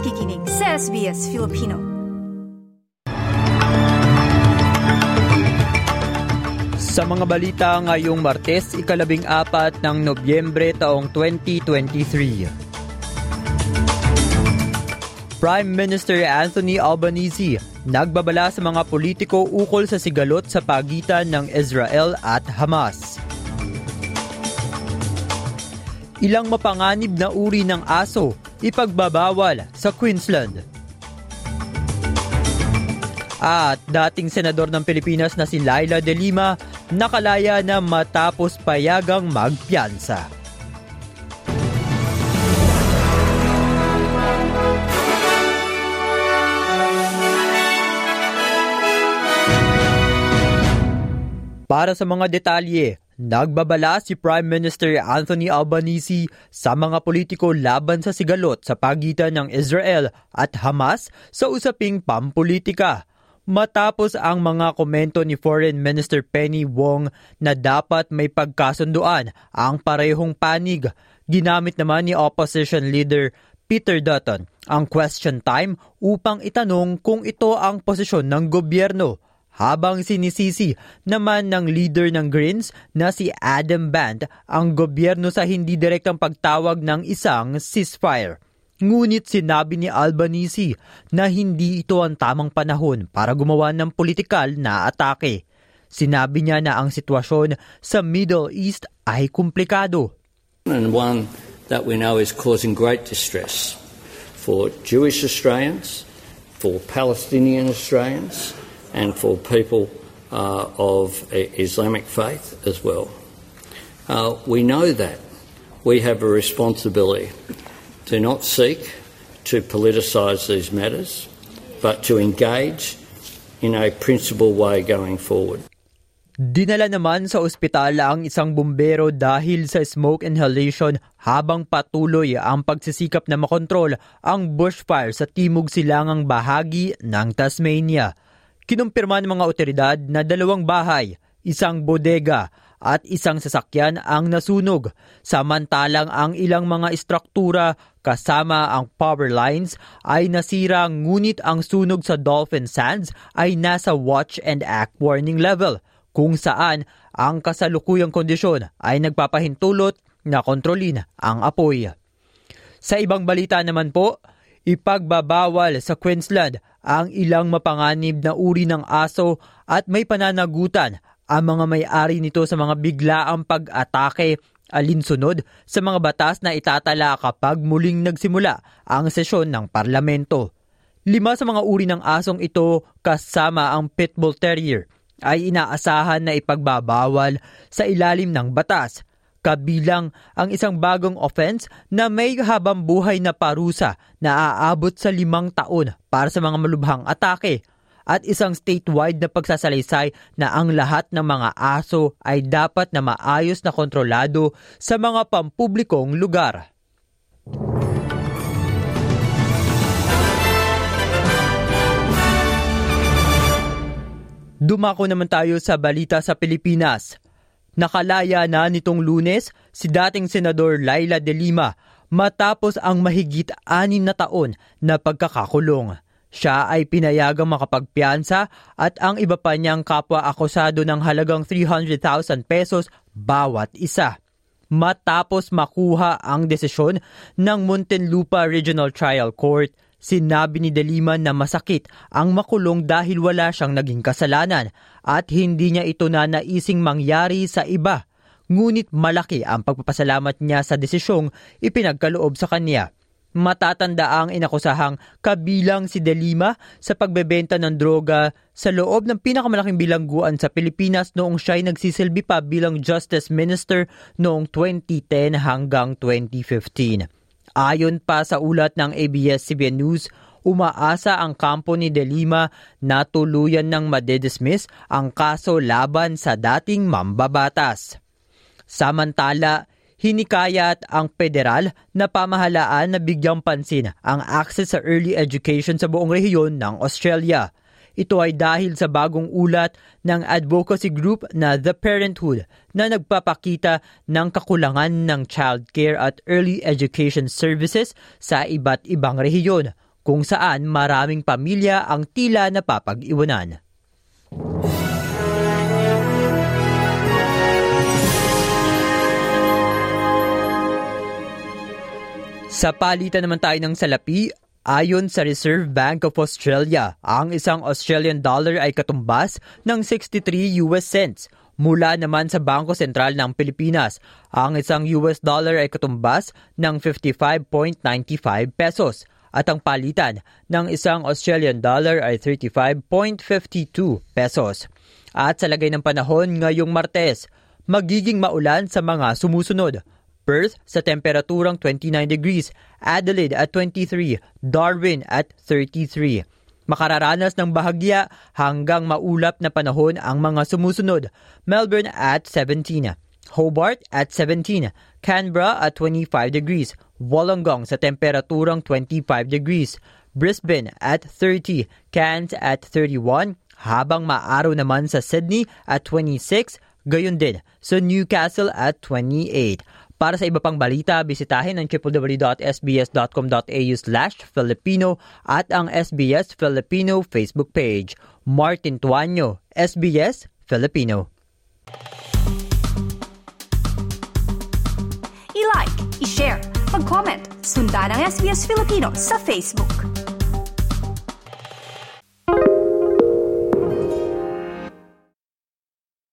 nakikinig sa SBS Filipino. Sa mga balita ngayong Martes, ikalabing apat ng Nobyembre taong 2023. Prime Minister Anthony Albanese nagbabala sa mga politiko ukol sa sigalot sa pagitan ng Israel at Hamas. Ilang mapanganib na uri ng aso ipagbabawal sa Queensland. At dating senador ng Pilipinas na si Laila de Lima nakalaya na matapos payagang magpiyansa. Para sa mga detalye, nagbabala si Prime Minister Anthony Albanese sa mga politiko laban sa sigalot sa pagitan ng Israel at Hamas sa usaping pampolitika. Matapos ang mga komento ni Foreign Minister Penny Wong na dapat may pagkasunduan ang parehong panig, ginamit naman ni Opposition Leader Peter Dutton ang question time upang itanong kung ito ang posisyon ng gobyerno habang sinisisi naman ng leader ng Greens na si Adam Band ang gobyerno sa hindi direktang pagtawag ng isang ceasefire. Ngunit sinabi ni Albanese na hindi ito ang tamang panahon para gumawa ng politikal na atake. Sinabi niya na ang sitwasyon sa Middle East ay komplikado. And one that we know is causing great distress for Jewish Australians, for Palestinian Australians, and for people uh, of Islamic faith as well. Uh, we know that we have a responsibility to not seek to politicise these matters, but to engage in a principled way going forward. Dinala naman sa ospital ang isang bumbero dahil sa smoke inhalation habang patuloy ang pagsisikap na makontrol ang bushfire sa timog silangang bahagi ng Tasmania. Kinumpirma ng mga otoridad na dalawang bahay, isang bodega at isang sasakyan ang nasunog, samantalang ang ilang mga istruktura kasama ang power lines ay nasira ngunit ang sunog sa Dolphin Sands ay nasa watch and act warning level kung saan ang kasalukuyang kondisyon ay nagpapahintulot na kontrolin ang apoy. Sa ibang balita naman po, ipagbabawal sa Queensland ang ilang mapanganib na uri ng aso at may pananagutan ang mga may-ari nito sa mga biglaang pag-atake alinsunod sa mga batas na itatala kapag muling nagsimula ang sesyon ng parlamento. Lima sa mga uri ng asong ito kasama ang Pitbull Terrier ay inaasahan na ipagbabawal sa ilalim ng batas kabilang ang isang bagong offense na may habang buhay na parusa na aabot sa limang taon para sa mga malubhang atake at isang statewide na pagsasalaysay na ang lahat ng mga aso ay dapat na maayos na kontrolado sa mga pampublikong lugar. Dumako naman tayo sa balita sa Pilipinas. Nakalaya na nitong lunes si dating Senador Laila de Lima matapos ang mahigit anim na taon na pagkakakulong. Siya ay pinayagang makapagpiansa at ang iba pa niyang kapwa akusado ng halagang 300,000 pesos bawat isa. Matapos makuha ang desisyon ng Muntinlupa Regional Trial Court, Sinabi ni Delima na masakit ang makulong dahil wala siyang naging kasalanan at hindi niya ito na naising mangyari sa iba. Ngunit malaki ang pagpapasalamat niya sa desisyong ipinagkaloob sa kanya. Matatanda ang inakusahang kabilang si Delima sa pagbebenta ng droga sa loob ng pinakamalaking bilangguan sa Pilipinas noong siya nagsisilbi pa bilang Justice Minister noong 2010 hanggang 2015. Ayon pa sa ulat ng ABS-CBN News, umaasa ang kampo ni De Lima na tuluyan ng madedismiss ang kaso laban sa dating mambabatas. Samantala, hinikayat ang federal na pamahalaan na bigyang pansin ang access sa early education sa buong rehiyon ng Australia. Ito ay dahil sa bagong ulat ng advocacy group na The Parenthood na nagpapakita ng kakulangan ng child care at early education services sa iba't ibang rehiyon kung saan maraming pamilya ang tila napapag-iwanan. Sa palitan naman tayo ng salapi, Ayon sa Reserve Bank of Australia, ang isang Australian dollar ay katumbas ng 63 US cents. Mula naman sa Bangko Sentral ng Pilipinas, ang isang US dollar ay katumbas ng 55.95 pesos at ang palitan ng isang Australian dollar ay 35.52 pesos. At sa lagay ng panahon ngayong Martes, magiging maulan sa mga sumusunod. Perth sa temperaturang 29 degrees, Adelaide at 23, Darwin at 33. Makararanas ng bahagya hanggang maulap na panahon ang mga sumusunod. Melbourne at 17, Hobart at 17, Canberra at 25 degrees, Wollongong sa temperaturang 25 degrees, Brisbane at 30, Cairns at 31, habang maaraw naman sa Sydney at 26, gayon din sa Newcastle at 28. Para sa iba pang balita, bisitahin ang www.sbs.com.au slash Filipino at ang SBS Filipino Facebook page. Martin Tuanyo, SBS Filipino. I-like, i-share, mag-comment, sundan ang SBS Filipino sa Facebook.